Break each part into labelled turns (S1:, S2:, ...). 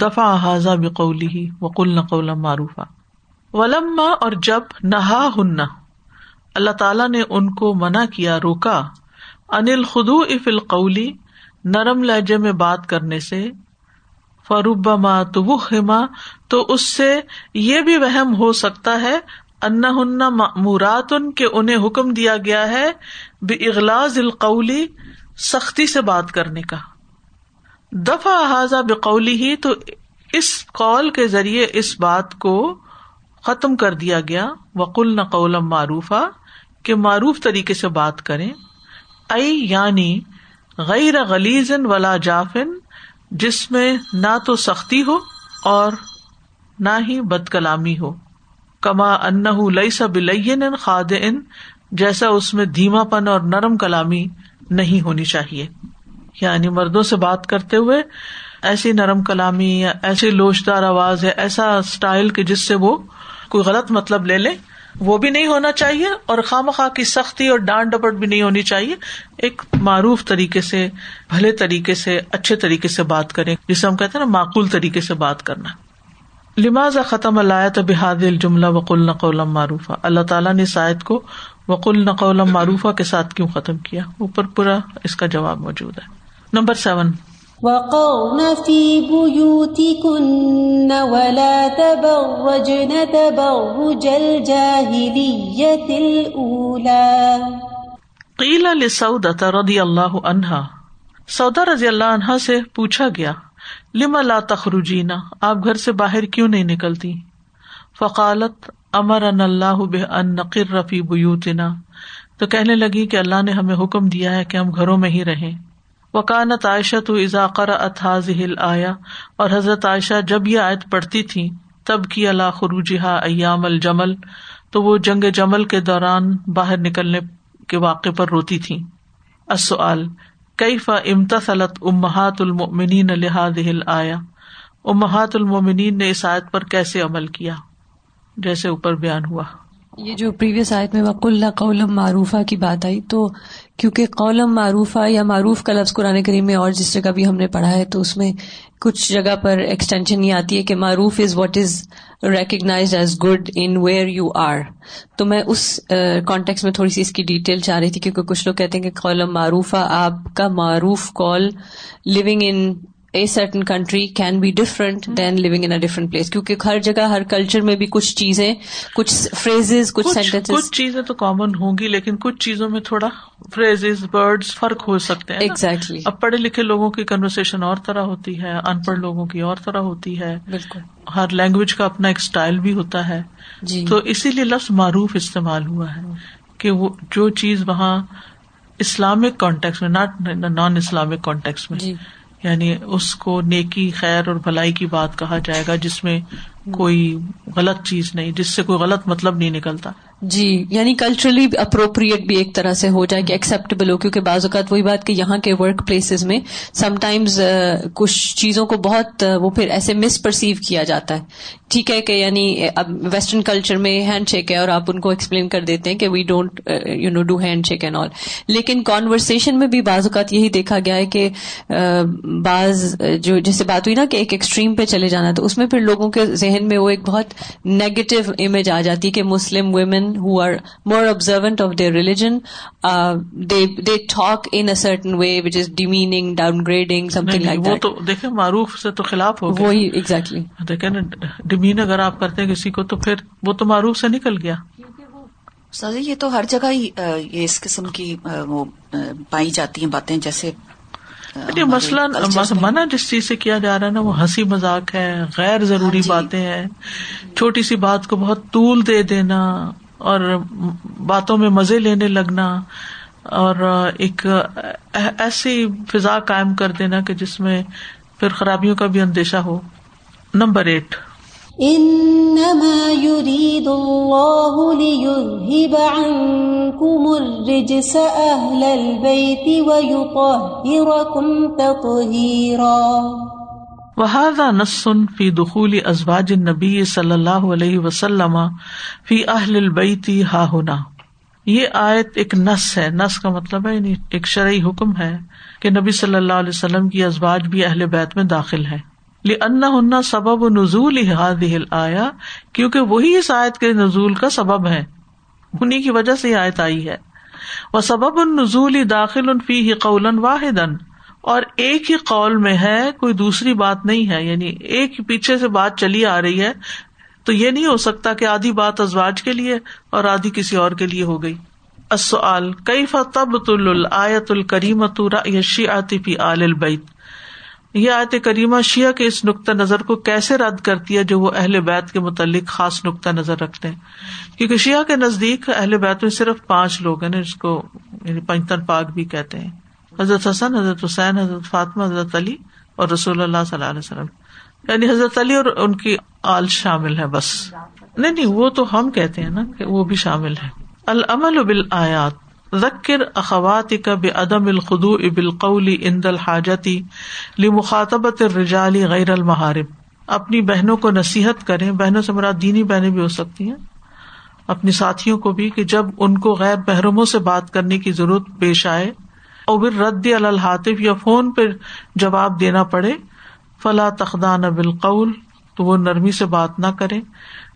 S1: دفاع حاضہ بقولی ہی وقل نقول معروف
S2: ولما اور جب نہا ہن اللہ تعالیٰ نے ان کو منع کیا روکا انل خدو اف القولی نرم لہجے میں بات کرنے سے فروب ماں تو وہ تو اس سے یہ بھی وہم ہو سکتا ہے ان ہن مورات ان کے انہیں حکم دیا گیا ہے بے اغلاز القولی سختی سے بات کرنے کا دفاع حاضہ بکولی ہی تو اس کال کے ذریعے اس بات کو ختم کر دیا گیا وکل نقلم معروف کہ معروف طریقے سے بات کریں ائی یعنی غیر غلیزن ولا جافن جس میں نہ تو سختی ہو اور نہ ہی بد کلامی ہو کما ان لئی سب بلین خاد جیسا اس میں دھیما پن اور نرم کلامی نہیں ہونی چاہیے یعنی مردوں سے بات کرتے ہوئے ایسی نرم کلامی یا ایسی لوشدار آواز یا ایسا اسٹائل کہ جس سے وہ کوئی غلط مطلب لے لے وہ بھی نہیں ہونا چاہیے اور خام خواہ کی سختی اور ڈانٹ ڈپٹ بھی نہیں ہونی چاہیے ایک معروف طریقے سے بھلے طریقے سے اچھے طریقے سے بات کریں جسے ہم کہتے ہیں نا معقول طریقے سے بات کرنا لماز ختم اللہ تو بحاد الجملہ وقل نقولم معروفہ اللہ تعالیٰ نے سائد کو وقل نقول معروفہ کے ساتھ کیوں ختم کیا اوپر پورا اس کا جواب موجود ہے نمبر سیون عنها سودا رضی اللہ عنہا سے پوچھا گیا لما لا تخرجینا آپ گھر سے باہر کیوں نہیں نکلتی فقالت امر ان اللہ بہ ان رفی رفیع تو کہنے لگی کہ اللہ نے ہمیں حکم دیا ہے کہ ہم گھروں میں ہی رہیں وکانت عائشہ تو اضاقر اتحاظ ہل آیا اور حضرت عائشہ جب یہ آیت پڑھتی تھیں تب کی اللہ خروجہ ایام الجمل تو وہ جنگ جمل کے دوران باہر نکلنے کے واقع پر روتی تھیں اصل کئی فا امتس علط اماط المنین الحاظ آیا امہات المومنین نے اس آیت پر کیسے عمل کیا جیسے اوپر بیان ہوا
S3: یہ جو پریویس آیت میں قولم معروفہ کی بات آئی تو کیونکہ قولم معروفہ یا معروف کا لفظ قرآن کریم میں اور جس جگہ بھی ہم نے پڑھا ہے تو اس میں کچھ جگہ پر ایکسٹینشن یہ آتی ہے کہ معروف is what is recognised as good in where you are تو میں اس کانٹیکس میں تھوڑی سی اس کی ڈیٹیل چاہ رہی تھی کیونکہ کچھ لوگ کہتے ہیں کہ قولم معروف آپ کا معروف کال living in a certain country can be different than living in different place کیونکہ ہر جگہ ہر کلچر میں بھی کچھ چیزیں کچھ فریز کچھ سینٹینس
S2: کچھ چیزیں تو کامن ہوں گی لیکن کچھ چیزوں میں تھوڑا فریز برڈز فرق ہو سکتے ہیں
S3: ایگزیکٹلی
S2: اب پڑھے لکھے لوگوں کی کنورسن اور طرح ہوتی ہے ان پڑھ لوگوں کی اور طرح ہوتی ہے
S3: بالکل
S2: ہر لینگویج کا اپنا ایک اسٹائل بھی ہوتا ہے تو اسی لیے لفظ معروف استعمال ہوا ہے کہ وہ جو چیز وہاں اسلامک کانٹیکس میں ناٹ نان اسلامک کانٹیکس میں یعنی اس کو نیکی خیر اور بھلائی کی بات کہا جائے گا جس میں کوئی غلط چیز نہیں جس سے کوئی غلط مطلب نہیں نکلتا
S3: جی یعنی کلچرلی اپروپریٹ بھی ایک طرح سے ہو جائے کہ ایکسپٹیبل ہو کیونکہ بعض اوقات وہی بات کہ یہاں کے ورک پلیسز میں سم ٹائمز کچھ چیزوں کو بہت وہ پھر ایسے مس پرسیو کیا جاتا ہے ٹھیک ہے کہ یعنی اب ویسٹرن کلچر میں ہینڈ شیک ہے اور آپ ان کو ایکسپلین کر دیتے ہیں کہ we don't you know do handshake and all لیکن کانورسیشن میں بھی بعض اوقات یہی دیکھا گیا ہے کہ بعض جو جیسے بات ہوئی نا کہ ایک ایکسٹریم پہ چلے جانا تو اس میں پھر لوگوں کے ذہن میں وہ ایک بہت نیگیٹو امیج آ جاتی ہے کہ Muslim women who are more observant of their religion they talk in certain way which is demeaning downgrading something like
S2: وہ تو دیکھیں معروف سے تو خلاف ہو
S3: وہی ایگزیکٹلی
S2: دیکھیں نا ڈیمین اگر آپ کرتے ہیں کسی کو تو پھر وہ تو معروف سے نکل گیا
S4: سر یہ تو ہر جگہ ہی یہ اس قسم کی وہ پائی جاتی ہیں باتیں جیسے
S2: مثلاً منع جس چیز سے کیا جا رہا ہے نا وہ ہنسی مذاق ہے غیر ضروری ہاں جی۔ باتیں ہیں چھوٹی سی بات کو بہت طول دے دینا اور باتوں میں مزے لینے لگنا اور ایک ایسی فضا قائم کر دینا کہ جس میں پھر خرابیوں کا بھی اندیشہ ہو نمبر ایٹ
S1: البيت ويطهركم تطهيرا
S2: نسن فی نبی صلی اللہ علیہ وسلم فی اہل البیتی ہا یہ آیت ایک نس ہے نس کا مطلب ہے یعنی ایک شرعی حکم ہے کہ نبی صلی اللہ علیہ وسلم کی ازباج بھی اہل بیت میں داخل ہے لن ہن سبب نزول ہل آیا کیونکہ وہی اس آیت کے نزول کا سبب ہے انہیں کی وجہ سے یہ آیت آئی ہے وہ سبب النزول داخل فی قول واحد اور ایک ہی قول میں ہے کوئی دوسری بات نہیں ہے یعنی ایک پیچھے سے بات چلی آ رہی ہے تو یہ نہیں ہو سکتا کہ آدھی بات ازواج کے لیے اور آدھی کسی اور کے لیے ہو گئی اصو آل کئی فتب الکریم شی آتی آل البید یہ آیت کریما شیعہ کے اس نقطۂ نظر کو کیسے رد کرتی ہے جو وہ اہل بیت کے متعلق خاص نقطہ نظر رکھتے ہیں کیونکہ شیعہ کے نزدیک اہل بیت میں صرف پانچ لوگ ہیں جس کو یعنی پنجتن پاک بھی کہتے ہیں حضرت حسن حضرت حسین حضرت فاطمہ حضرت علی اور رسول اللہ صلی اللہ علیہ وسلم یعنی حضرت علی اور ان کی آل شامل ہے بس نہیں نہیں وہ تو ہم کہتے ہیں نا کہ وہ بھی شامل ہے آیات ذکر اخوات کا بے الخدو اب القلی اند الحاجتی لمخاطبت رجالی غیر المحارب اپنی بہنوں کو نصیحت کرے بہنوں سے مراد دینی بہنیں بھی ہو سکتی ہیں اپنی ساتھیوں کو بھی کہ جب ان کو غیر محرموں سے بات کرنے کی ضرورت پیش آئے رد الحاطف یا فون پہ جواب دینا پڑے فلا تخدان اب القول تو وہ نرمی سے بات نہ کرے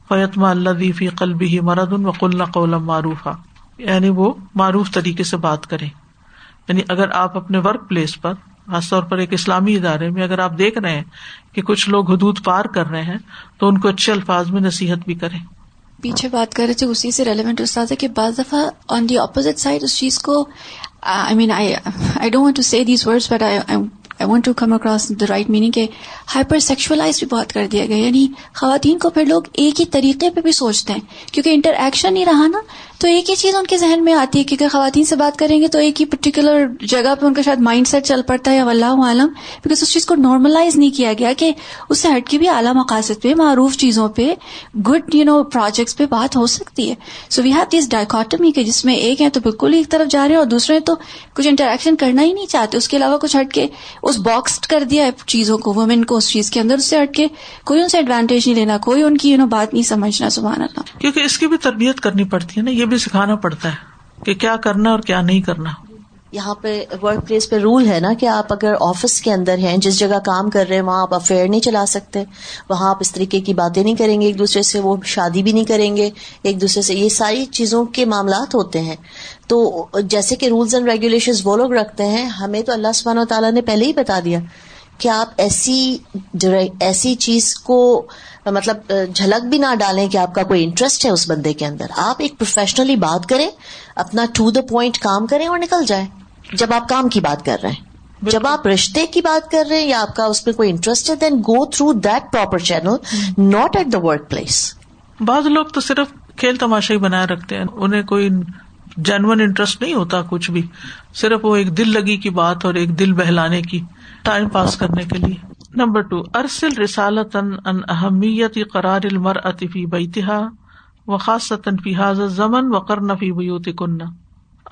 S2: فیتما اللہ قلبی مرد قول یعنی وہ معروف طریقے سے بات کرے یعنی اگر آپ اپنے ورک پلیس پر خاص طور پر ایک اسلامی ادارے میں اگر آپ دیکھ رہے ہیں کہ کچھ لوگ حدود پار کر رہے ہیں تو ان کو اچھے الفاظ میں نصیحت بھی کریں
S5: پیچھے بات کر رہے تھے اسی سے ریلیونٹ استاد ہے کہ بعض دفعہ آن دی اپوزٹ سائڈ اس چیز کو Uh, I don't want to say these words, but I I want to come across the right meaning کے ہائپر بھی بہت کر دیا گیا یعنی خواتین کو پھر لوگ ایک ہی طریقے پہ بھی سوچتے ہیں کیونکہ انٹر ایکشن نہیں تو ایک ہی چیز ان کے ذہن میں آتی ہے خواتین سے بات کریں گے تو ایک ہی پرٹیکولر جگہ پہ ان کا شاید مائنڈ سیٹ چل پڑتا ہے اللہ عالم بیکاز اس چیز کو نارملائز نہیں کیا گیا کہ اس سے ہٹ کے بھی اعلیٰ مقاصد پہ معروف چیزوں پہ گڈ یو نو پروجیکٹس پہ بات ہو سکتی ہے سو وی ہیو دس ڈائکاٹمی کہ جس میں ایک ہے تو بالکل ایک طرف جا رہے ہیں اور دوسرے تو کچھ انٹریکشن کرنا ہی نہیں چاہتے اس کے علاوہ کچھ ہٹ کے اس باکسڈ کر دیا ہے چیزوں کو وومین کو اس چیز کے اندر اس سے ہٹ کے کوئی ان سے ایڈوانٹیج نہیں لینا کوئی ان کی بات نہیں سمجھنا سبحان اللہ
S2: کیونکہ اس کی بھی تربیت کرنی پڑتی ہے نا یہ بھی سکھانا پڑتا ہے کہ کیا کرنا اور کیا نہیں کرنا
S6: یہاں پہ ورک پلیس پہ رول ہے نا کہ آپ اگر آفس کے اندر ہیں جس جگہ کام کر رہے ہیں وہاں آپ افیئر نہیں چلا سکتے وہاں آپ اس طریقے کی باتیں نہیں کریں گے ایک دوسرے سے وہ شادی بھی نہیں کریں گے ایک دوسرے سے یہ ساری چیزوں کے معاملات ہوتے ہیں تو جیسے کہ رولز اینڈ ریگولیشن لوگ رکھتے ہیں ہمیں تو اللہ سبحانہ و تعالیٰ نے پہلے ہی بتا دیا کہ آپ ایسی ایسی چیز کو مطلب جھلک بھی نہ ڈالیں کہ آپ کا کوئی انٹرسٹ ہے اس بندے کے اندر آپ ایک پروفیشنلی بات کریں اپنا ٹو دا پوائنٹ کام کریں اور نکل جائیں جب آپ کام کی بات کر رہے ہیں جب آپ رشتے کی بات کر رہے ہیں یا آپ کا اس میں کوئی انٹرسٹ ہے then go through that proper channel not at the workplace
S2: بعض لوگ تو صرف کھیل تماشا ہی بنا رکھتے ہیں انہیں کوئی جینون انٹرسٹ نہیں ہوتا کچھ بھی صرف وہ ایک دل لگی کی بات اور ایک دل بہلانے کی ٹائم پاس کرنے کے لیے نمبر ٹو ارسل رسالت ان اہمیت قرارا و کرنا فی کنہ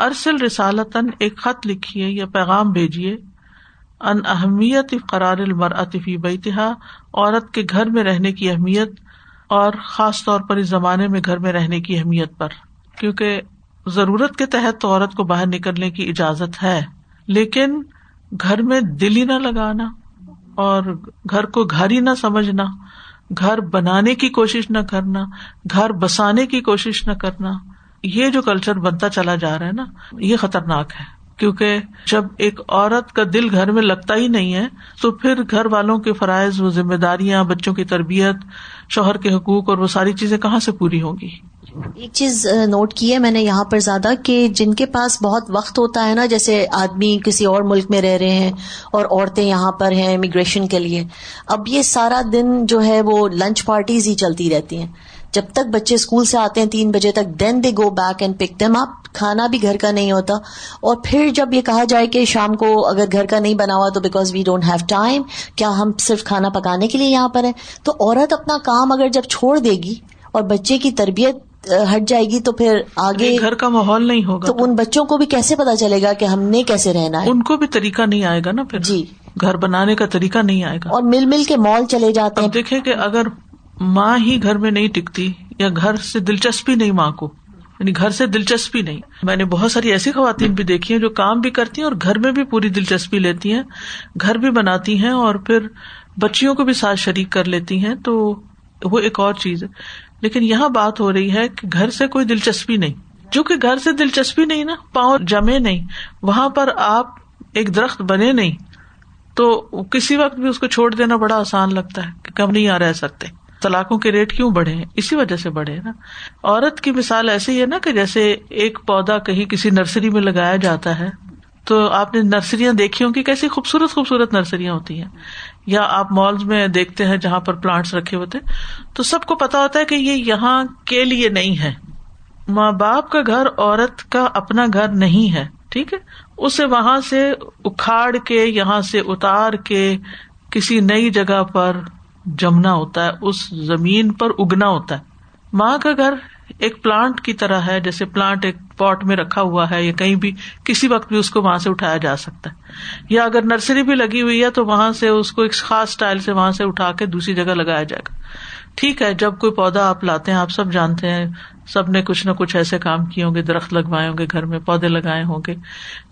S2: ارسل رسالتن ایک خط لکھیے یا پیغام بھیجیے ان اہمیت قرار فی بیتہا عورت کے گھر میں رہنے کی اہمیت اور خاص طور پر اس زمانے میں گھر میں رہنے کی اہمیت پر کیونکہ ضرورت کے تحت تو عورت کو باہر نکلنے کی اجازت ہے لیکن گھر میں دل ہی نہ لگانا اور گھر کو گھر ہی نہ سمجھنا گھر بنانے کی کوشش نہ کرنا گھر بسانے کی کوشش نہ کرنا یہ جو کلچر بنتا چلا جا رہا ہے نا یہ خطرناک ہے کیونکہ جب ایک عورت کا دل گھر میں لگتا ہی نہیں ہے تو پھر گھر والوں کے فرائض وہ ذمہ داریاں بچوں کی تربیت شوہر کے حقوق اور وہ ساری چیزیں کہاں سے پوری ہوں گی
S6: ایک چیز نوٹ کی ہے میں نے یہاں پر زیادہ کہ جن کے پاس بہت وقت ہوتا ہے نا جیسے آدمی کسی اور ملک میں رہ رہے ہیں اور عورتیں یہاں پر ہیں امیگریشن کے لیے اب یہ سارا دن جو ہے وہ لنچ پارٹیز ہی چلتی رہتی ہیں جب تک بچے اسکول سے آتے ہیں تین بجے تک دین دے گو بیک اینڈ پک دم آپ کھانا بھی گھر کا نہیں ہوتا اور پھر جب یہ کہا جائے کہ شام کو اگر گھر کا نہیں بنا ہوا تو because we don't have time کیا ہم صرف کھانا پکانے کے لیے یہاں پر ہیں تو عورت اپنا کام اگر جب چھوڑ دے گی اور بچے کی تربیت ہٹ جائے گی تو پھر آگے
S2: گھر کا ماحول نہیں ہوگا
S6: تو ان بچوں کو بھی کیسے پتا چلے گا کہ ہم نے کیسے رہنا ہے
S2: ان کو بھی طریقہ نہیں آئے گا نا پھر
S6: جی
S2: گھر بنانے کا طریقہ نہیں آئے گا
S6: اور مل مل کے مال چلے جاتے ہیں
S2: دیکھیں کہ اگر ماں ہی گھر میں نہیں ٹکتی یا گھر سے دلچسپی نہیں ماں کو یعنی گھر سے دلچسپی نہیں میں نے بہت ساری ایسی خواتین بھی دیکھی ہیں جو کام بھی کرتی ہیں اور گھر میں بھی پوری دلچسپی لیتی ہیں گھر بھی بناتی ہیں اور پھر بچیوں کو بھی ساتھ شریک کر لیتی ہیں تو وہ ایک اور چیز ہے لیکن یہاں بات ہو رہی ہے کہ گھر سے کوئی دلچسپی نہیں جو کہ گھر سے دلچسپی نہیں نا پاؤں جمے نہیں وہاں پر آپ ایک درخت بنے نہیں تو کسی وقت بھی اس کو چھوڑ دینا بڑا آسان لگتا ہے کہ کم نہیں آ رہ سکتے طلاقوں کے ریٹ کیوں بڑھے ہیں اسی وجہ سے بڑھے نا عورت کی مثال ایسی ہے نا کہ جیسے ایک پودا کہیں کسی نرسری میں لگایا جاتا ہے تو آپ نے نرسریاں دیکھی ہوں کیسی خوبصورت خوبصورت نرسریاں ہوتی ہیں یا آپ مالز میں دیکھتے ہیں جہاں پر پلانٹس رکھے ہوتے تو سب کو پتا ہوتا ہے کہ یہ یہاں کے لیے نہیں ہے ماں باپ کا گھر عورت کا اپنا گھر نہیں ہے ٹھیک ہے اسے وہاں سے اکھاڑ کے یہاں سے اتار کے کسی نئی جگہ پر جمنا ہوتا ہے اس زمین پر اگنا ہوتا ہے ماں کا گھر ایک پلاٹ کی طرح ہے جیسے پلاٹ ایک پاٹ میں رکھا ہوا ہے یا کہیں بھی کسی وقت بھی اس کو وہاں سے اٹھایا جا سکتا ہے یا اگر نرسری بھی لگی ہوئی ہے تو وہاں سے اس کو ایک خاص اسٹائل سے وہاں سے اٹھا کے دوسری جگہ لگایا جائے گا ٹھیک ہے جب کوئی پودا آپ لاتے ہیں آپ سب جانتے ہیں سب نے کچھ نہ کچھ ایسے کام کیے ہوں گے درخت لگوائے ہوں گے گھر میں پودے لگائے ہوں گے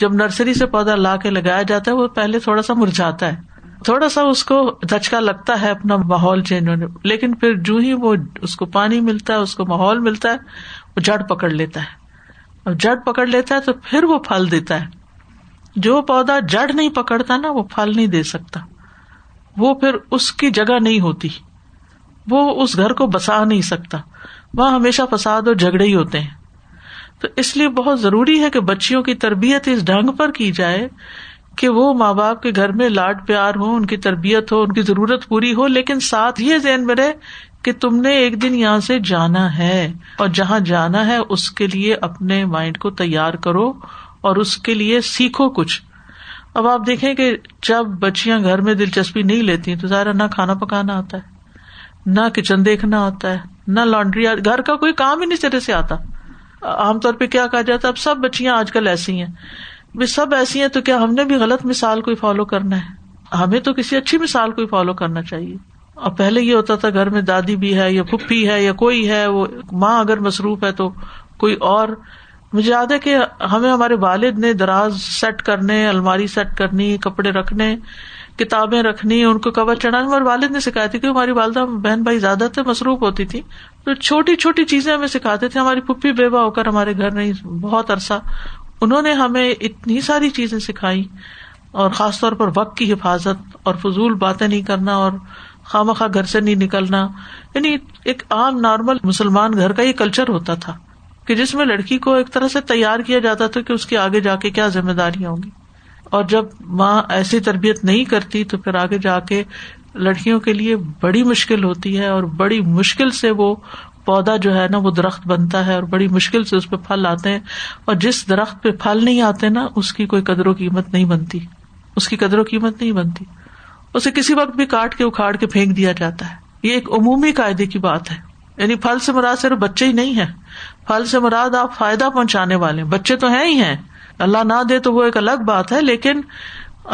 S2: جب نرسری سے پودا لا کے لگایا جاتا ہے وہ پہلے تھوڑا سا مرجھاتا ہے تھوڑا سا اس کو دھچکا لگتا ہے اپنا ماحول چینج ہونے لیکن پھر جو ہی وہ اس کو پانی ملتا ہے اس کو ماحول ملتا ہے وہ جڑ پکڑ لیتا ہے اور جڑ پکڑ لیتا ہے تو پھر وہ پھل دیتا ہے جو پودا جڑ نہیں پکڑتا نا وہ پھل نہیں دے سکتا وہ پھر اس کی جگہ نہیں ہوتی وہ اس گھر کو بسا نہیں سکتا وہ ہمیشہ فساد اور جھگڑے ہی ہوتے ہیں تو اس لیے بہت ضروری ہے کہ بچیوں کی تربیت اس ڈھنگ پر کی جائے کہ وہ ماں باپ کے گھر میں لاڈ پیار ہو ان کی تربیت ہو ان کی ضرورت پوری ہو لیکن ساتھ یہ میں رہے کہ تم نے ایک دن یہاں سے جانا ہے اور جہاں جانا ہے اس کے لیے اپنے مائنڈ کو تیار کرو اور اس کے لیے سیکھو کچھ اب آپ دیکھیں کہ جب بچیاں گھر میں دلچسپی نہیں لیتی تو ظاہر نہ کھانا پکانا آتا ہے نہ کچن دیکھنا آتا ہے نہ لانڈری گھر کا کوئی کام ہی نہیں سرے سے آتا عام طور پہ کیا کہا جاتا ہے اب سب بچیاں آج کل ایسی ہیں بھی سب ایسی ہیں تو کیا ہم نے بھی غلط مثال کو فالو کرنا ہے ہمیں تو کسی اچھی مثال کو فالو کرنا چاہیے اور پہلے یہ ہوتا تھا گھر میں دادی بھی ہے یا پھپھی ہے یا کوئی ہے وہ ماں اگر مصروف ہے تو کوئی اور مجھے یاد ہے کہ ہمیں ہمارے والد نے دراز سیٹ کرنے الماری سیٹ کرنی کپڑے رکھنے کتابیں رکھنی ان کو کور چڑھانا اور والد نے سکھایا تھی کہ ہماری والدہ بہن بھائی زیادہ تھے مصروف ہوتی تھی تو چھوٹی چھوٹی چیزیں ہمیں سکھاتے تھے ہماری پپھی بیوہ ہو کر ہمارے گھر نہیں بہت عرصہ انہوں نے ہمیں اتنی ساری چیزیں سکھائی اور خاص طور پر وقت کی حفاظت اور فضول باتیں نہیں کرنا اور مخواہ گھر سے نہیں نکلنا یعنی ایک عام نارمل مسلمان گھر کا یہ کلچر ہوتا تھا کہ جس میں لڑکی کو ایک طرح سے تیار کیا جاتا تھا کہ اس کے آگے جا کے کیا ذمہ داریاں ہوں گی اور جب ماں ایسی تربیت نہیں کرتی تو پھر آگے جا کے لڑکیوں کے لیے بڑی مشکل ہوتی ہے اور بڑی مشکل سے وہ پودا جو ہے نا وہ درخت بنتا ہے اور بڑی مشکل سے اس پہ پھل آتے ہیں اور جس درخت پہ پھل نہیں آتے نا اس کی کوئی قدر و قیمت نہیں بنتی اس کی قدر و قیمت نہیں بنتی اسے کسی وقت بھی کاٹ کے اکھاڑ کے پھینک دیا جاتا ہے یہ ایک عمومی قاعدے کی بات ہے یعنی پھل سے مراد صرف بچے ہی نہیں ہے پھل سے مراد آپ فائدہ پہنچانے والے بچے تو ہیں ہی ہیں اللہ نہ دے تو وہ ایک الگ بات ہے لیکن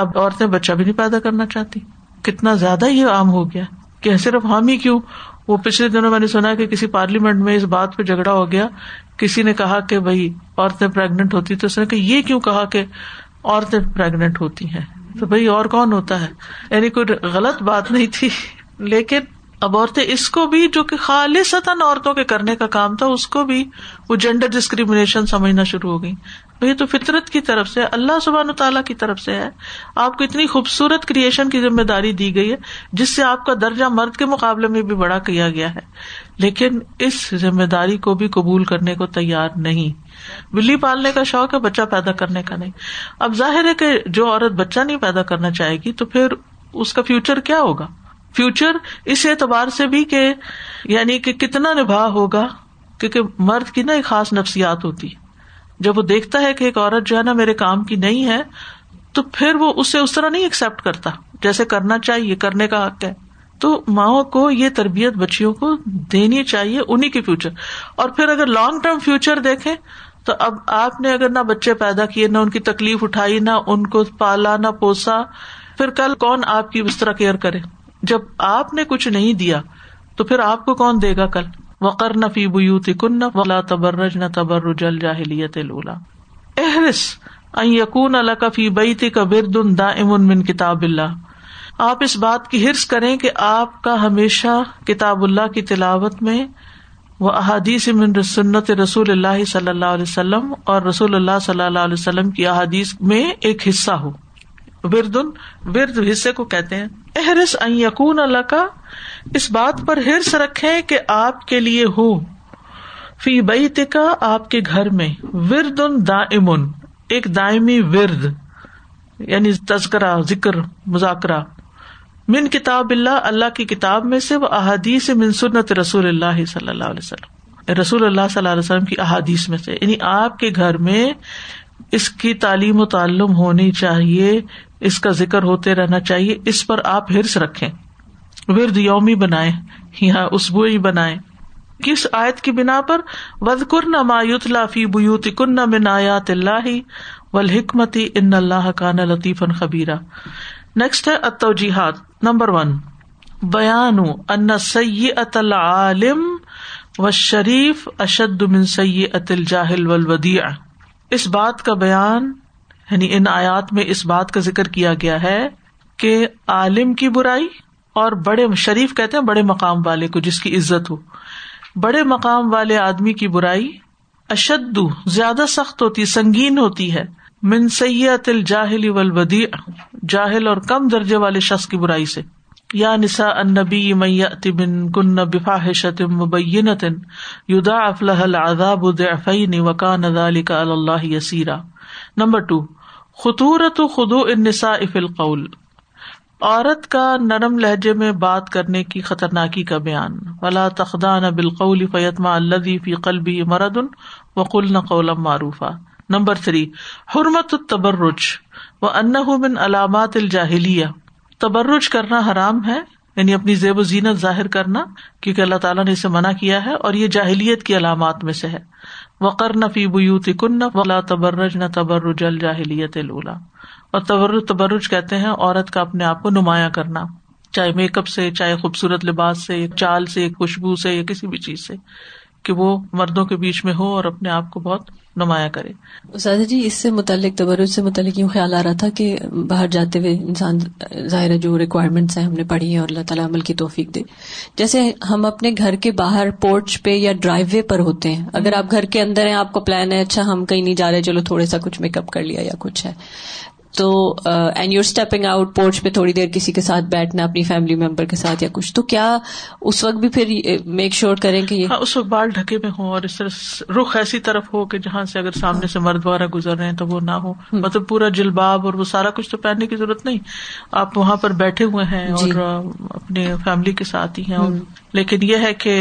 S2: اب عورتیں بچہ بھی نہیں پیدا کرنا چاہتی کتنا زیادہ یہ عام ہو گیا کہ صرف ہم ہی کیوں وہ پچھلے دنوں میں نے سنا کہ کسی پارلیمنٹ میں اس بات پہ جھگڑا ہو گیا کسی نے کہا کہ بھائی عورتیں پرگنٹ ہوتی تو اس نے کہا یہ کیوں کہا کہ عورتیں پرگنٹ ہوتی ہیں تو بھائی اور کون ہوتا ہے یعنی کوئی غلط بات نہیں تھی لیکن اب عورتیں اس کو بھی جو کہ خالص عورتوں کے کرنے کا کام تھا اس کو بھی وہ جینڈر ڈسکریمنیشن سمجھنا شروع ہو گئی یہ تو فطرت کی طرف سے اللہ سبحان و تعالیٰ کی طرف سے ہے آپ کو اتنی خوبصورت کریشن کی ذمہ داری دی گئی ہے جس سے آپ کا درجہ مرد کے مقابلے میں بھی بڑا کیا گیا ہے لیکن اس ذمہ داری کو بھی قبول کرنے کو تیار نہیں بلی پالنے کا شوق ہے بچہ پیدا کرنے کا نہیں اب ظاہر ہے کہ جو عورت بچہ نہیں پیدا کرنا چاہے گی تو پھر اس کا فیوچر کیا ہوگا فیوچر اس اعتبار سے بھی کہ یعنی کہ کتنا نبھا ہوگا کیونکہ مرد کی نا ایک خاص نفسیات ہوتی ہے جب وہ دیکھتا ہے کہ ایک عورت جو ہے نا میرے کام کی نہیں ہے تو پھر وہ اسے اس طرح نہیں ایکسپٹ کرتا جیسے کرنا چاہیے کرنے کا حق ہے تو ماؤں کو یہ تربیت بچیوں کو دینی چاہیے انہیں کے فیوچر اور پھر اگر لانگ ٹرم فیوچر دیکھیں تو اب آپ نے اگر نہ بچے پیدا کیے نہ ان کی تکلیف اٹھائی نہ ان کو پالا نہ پوسا پھر کل کون آپ کی اس طرح کیئر کرے جب آپ نے کچھ نہیں دیا تو پھر آپ کو کون دے گا کل وقر کن ولا تبرج نہ تبر احرس یقون اللہ اللہ من کتاب آپ اس بات کی ہرس کریں کہ آپ کا ہمیشہ کتاب اللہ کی تلاوت میں وہ احادیث من سنت رسول اللہ صلی اللہ علیہ وسلم اور رسول اللہ صلی اللہ علیہ وسلم کی احادیث میں ایک حصہ ہو برد ورد حصے کو کہتے ہیں احرس یقون اللہ کا اس بات پر ہرس رکھے کہ آپ کے لیے ہو فی بیت تکا آپ کے گھر میں ورد ان دا دائمی ورد یعنی تذکرہ ذکر مذاکرہ من کتاب اللہ اللہ کی کتاب میں سے وہ احادیث من سنت رسول اللہ صلی اللہ علیہ وسلم رسول اللہ صلی اللہ علیہ وسلم کی احادیث میں سے یعنی آپ کے گھر میں اس کی تعلیم و تعلم ہونی چاہیے اس کا ذکر ہوتے رہنا چاہیے اس پر آپ ہرس رکھے ورد یومی بنائے یا اسبو ہی بنائے کس آیت کی بنا پر ود کرنا مایوت لافی بوت کن من آیات اللہ والحکمتی ان اللہ کان لطیف خبیرہ نیکسٹ ہے التوجیحات نمبر ون بیان ان سیئت العالم شریف اشد من سیئت الجاہل والودیع اس بات کا بیان یعنی ان آیات میں اس بات کا ذکر کیا گیا ہے کہ عالم کی برائی اور بڑے شریف کہتے ہیں بڑے مقام والے کو جس کی عزت ہو بڑے مقام والے آدمی کی برائی اشد زیادہ سخت ہوتی سنگین ہوتی ہے من الجاہل جاہل اور کم درجے والے شخص کی برائی سے یا نسا ان نبی میبن گنباہ شبین یوا افلح الزاب نکان کا اللہ یسیرا نمبر ٹو خطورت و خدو القول عورت کا نرم لہجے میں بات کرنے کی خطرناکی کا بیان ولا تخدان فیتما فی مرد وقل نمبر تھری حرمت و علامات الجاہلیہ تبرج کرنا حرام ہے یعنی اپنی زیب و زینت ظاہر کرنا کیونکہ اللہ تعالیٰ نے اسے منع کیا ہے اور یہ جاہلیت کی علامات میں سے ہے وقر کن ولا تبرج نہ تبرج الجاہلیت لولا اور تبر تبرج کہتے ہیں عورت کا اپنے آپ کو نمایاں کرنا چاہے میک اپ سے چاہے خوبصورت لباس سے چال سے خوشبو سے یا کسی بھی چیز سے کہ وہ مردوں کے بیچ میں ہو اور اپنے آپ کو بہت نمایاں کرے
S3: سادہ جی اس سے متعلق تبرج سے متعلق یوں خیال آ رہا تھا کہ باہر جاتے ہوئے انسان ظاہر جو ریکوائرمنٹس ہیں ہم نے پڑھی ہیں اور اللہ تعالیٰ عمل کی توفیق دے جیسے ہم اپنے گھر کے باہر پورچ پہ یا ڈرائیو وے پر ہوتے ہیں اگر آپ گھر کے اندر ہیں آپ کو پلان ہے اچھا ہم کہیں نہیں جا رہے چلو تھوڑا سا کچھ میک اپ کر لیا یا کچھ ہے تو and you're stepping out porch پہ تھوڑی دیر کسی کے ساتھ بیٹھنا اپنی فیملی ممبر کے ساتھ یا کچھ تو کیا اس وقت بھی پھر میک شیور کریں کہ
S2: ہاں، اس وقت بال ڈھکے میں ہوں اور اس طرح رخ ایسی طرف ہو کہ جہاں سے اگر سامنے سے مرد وغیرہ گزر رہے ہیں تو وہ نہ ہو مطلب پورا جلباب اور وہ سارا کچھ تو پہننے کی ضرورت نہیں آپ وہاں پر بیٹھے ہوئے ہیں جی۔ اور اپنے فیملی کے ساتھ ہی ہیں لیکن یہ ہے کہ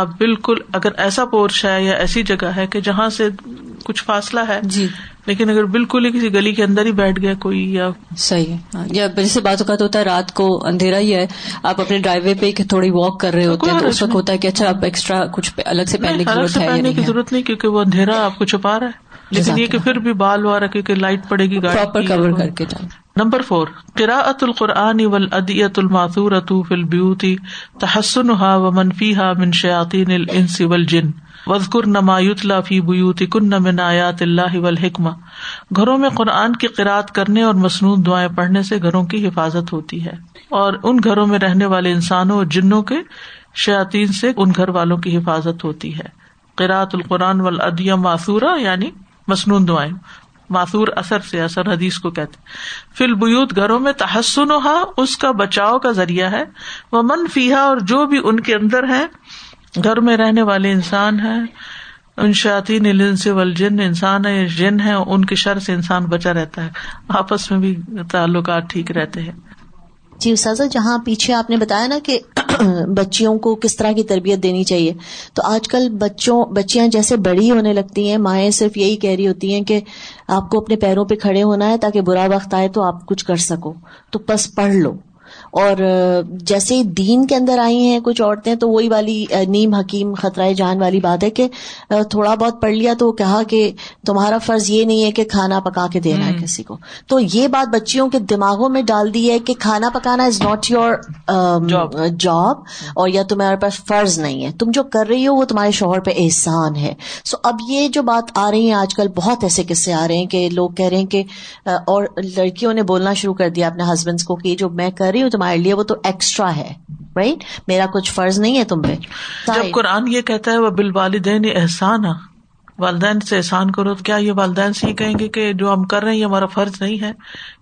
S2: آپ بالکل اگر ایسا پورچ ہے یا ایسی جگہ ہے کہ جہاں سے کچھ فاصلہ ہے جی۔ لیکن اگر بالکل ہی کسی گلی کے اندر ہی بیٹھ گیا کوئی یا
S3: صحیح یا جیسے بات اوقات ہوتا ہے رات کو اندھیرا ہی ہے آپ اپنے ڈرائیو وے پہ تھوڑی واک کر رہے ہوتے ہیں اس وقت ہوتا ہے کہ اچھا آپ ایکسٹرا کچھ الگ سے پہننے کی ضرورت
S2: نہیں کیونکہ وہ اندھیرا آپ کو چھپا رہا ہے جی لیکن یہ کہ پھر بھی بال کیونکہ لائٹ پڑے گی
S3: گاڑی کر کے
S2: نمبر فور کرا ات القرآن و ادیت الماطور اطوف البیوتی تحسن ہا و منفی ہا منشیاتی جن وزقر لافی کن نم نایات اللہ و گھروں میں قرآن کی قرآد کرنے اور مصنون دعائیں پڑھنے سے گھروں کی حفاظت ہوتی ہے اور ان گھروں میں رہنے والے انسانوں اور جنوں کے شاطین سے ان گھر والوں کی حفاظت ہوتی ہے قرأۃ القرآن و معصورا یعنی مصنون دعائیں معصور اثر سے اثر حدیث کو کہتے فی البیوت گھروں میں تحسن ہا اس کا بچاؤ کا ذریعہ ہے وہ من فیحا اور جو بھی ان کے اندر ہیں گھر میں رہنے والے انسان ہیں ان شاطین نیل جن انسان ہے جن ہے ان کی سے انسان بچا رہتا ہے آپس میں بھی تعلقات ٹھیک رہتے ہیں
S6: جی اساذہ جہاں پیچھے آپ نے بتایا نا کہ بچیوں کو کس طرح کی تربیت دینی چاہیے تو آج کل بچوں بچیاں جیسے بڑی ہونے لگتی ہیں مائیں صرف یہی کہہ رہی ہوتی ہیں کہ آپ کو اپنے پیروں پہ کھڑے ہونا ہے تاکہ برا وقت آئے تو آپ کچھ کر سکو تو بس پڑھ لو اور جیسے دین کے اندر آئی ہیں کچھ عورتیں تو وہی والی نیم حکیم خطرۂ جان والی بات ہے کہ تھوڑا بہت پڑھ لیا تو وہ کہا کہ تمہارا فرض یہ نہیں ہے کہ کھانا پکا کے دینا ہے کسی کو تو یہ بات بچیوں کے دماغوں میں ڈال دی ہے کہ کھانا پکانا از ناٹ یور جاب اور یا تمہارے پاس فرض نہیں ہے تم جو کر رہی ہو وہ تمہارے شوہر پہ احسان ہے سو اب یہ جو بات آ رہی ہے آج کل بہت ایسے قصے آ رہے ہیں کہ لوگ کہہ رہے ہیں کہ اور لڑکیوں نے بولنا شروع کر دیا اپنے ہسبینڈس کو کہ جو میں کر رہی ہوں تمہارے لیے وہ تو ایکسٹرا ہے ہے رائٹ میرا کچھ فرض نہیں تم پہ
S2: جب قرآن یہ کہتا ہے وہ بال والدین احسان ہے والدین سے احسان کرو تو کیا یہ والدین سے یہ کہیں گے کہ جو ہم کر رہے ہیں یہ ہمارا فرض نہیں ہے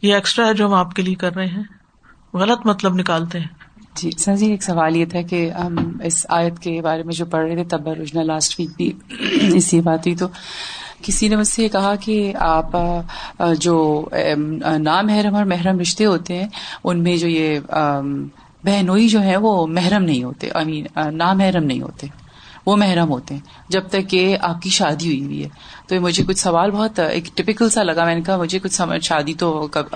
S2: یہ ایکسٹرا ہے جو ہم آپ کے لیے کر رہے ہیں غلط مطلب نکالتے ہیں
S7: جی سر جی ایک سوال یہ تھا کہ ہم اس آیت کے بارے میں جو پڑھ رہے تھے تبر لاسٹ ویک بھی اسی بات ہوئی تو کسی نے مجھ سے یہ کہا کہ آپ جو نامحرم اور محرم رشتے ہوتے ہیں ان میں جو یہ بہنوئی جو ہے وہ محرم نہیں ہوتے آئی مین نامحرم نہیں ہوتے وہ محرم ہوتے ہیں جب تک کہ آپ کی شادی ہوئی ہوئی ہے تو مجھے کچھ سوال بہت ایک ٹپکل سا لگا میں نے کہا مجھے کچھ سمجھ شادی تو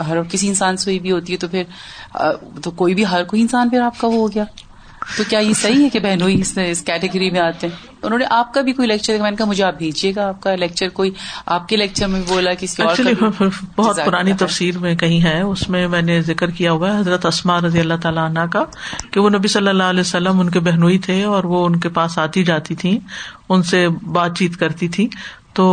S7: ہر کسی انسان سے ہوئی بھی ہوتی ہے تو پھر تو کوئی بھی ہر کوئی انسان پھر آپ کا وہ ہو گیا تو کیا یہ صحیح ہے کہ بہنوئی اس نے اس کیٹیگری میں آتے ہیں انہوں نے آپ کا بھی کوئی لیکچر میں نے کہا مجھے آپ بھیجیے گا آپ کا لیکچر کوئی آپ کے لیکچر میں بولا کسی اور
S2: بہت پرانی تفسیر میں کہیں ہے اس میں میں نے ذکر کیا ہوا ہے حضرت اسما رضی اللہ تعالیٰ عنہ کا کہ وہ نبی صلی اللہ علیہ وسلم ان کے بہنوئی تھے اور وہ ان کے پاس آتی جاتی تھیں ان سے بات چیت کرتی تھی تو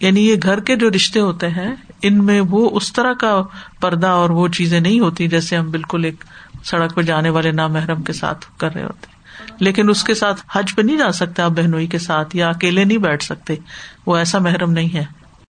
S2: یعنی یہ گھر کے جو رشتے ہوتے ہیں ان میں وہ اس طرح کا پردہ اور وہ چیزیں نہیں ہوتی جیسے ہم بالکل ایک سڑک پہ جانے والے نامحرم محرم کے ساتھ کر رہے ہوتے لیکن اس کے ساتھ حج پہ نہیں جا سکتے آپ بہنوئی کے ساتھ یا اکیلے نہیں بیٹھ سکتے وہ ایسا محرم نہیں ہے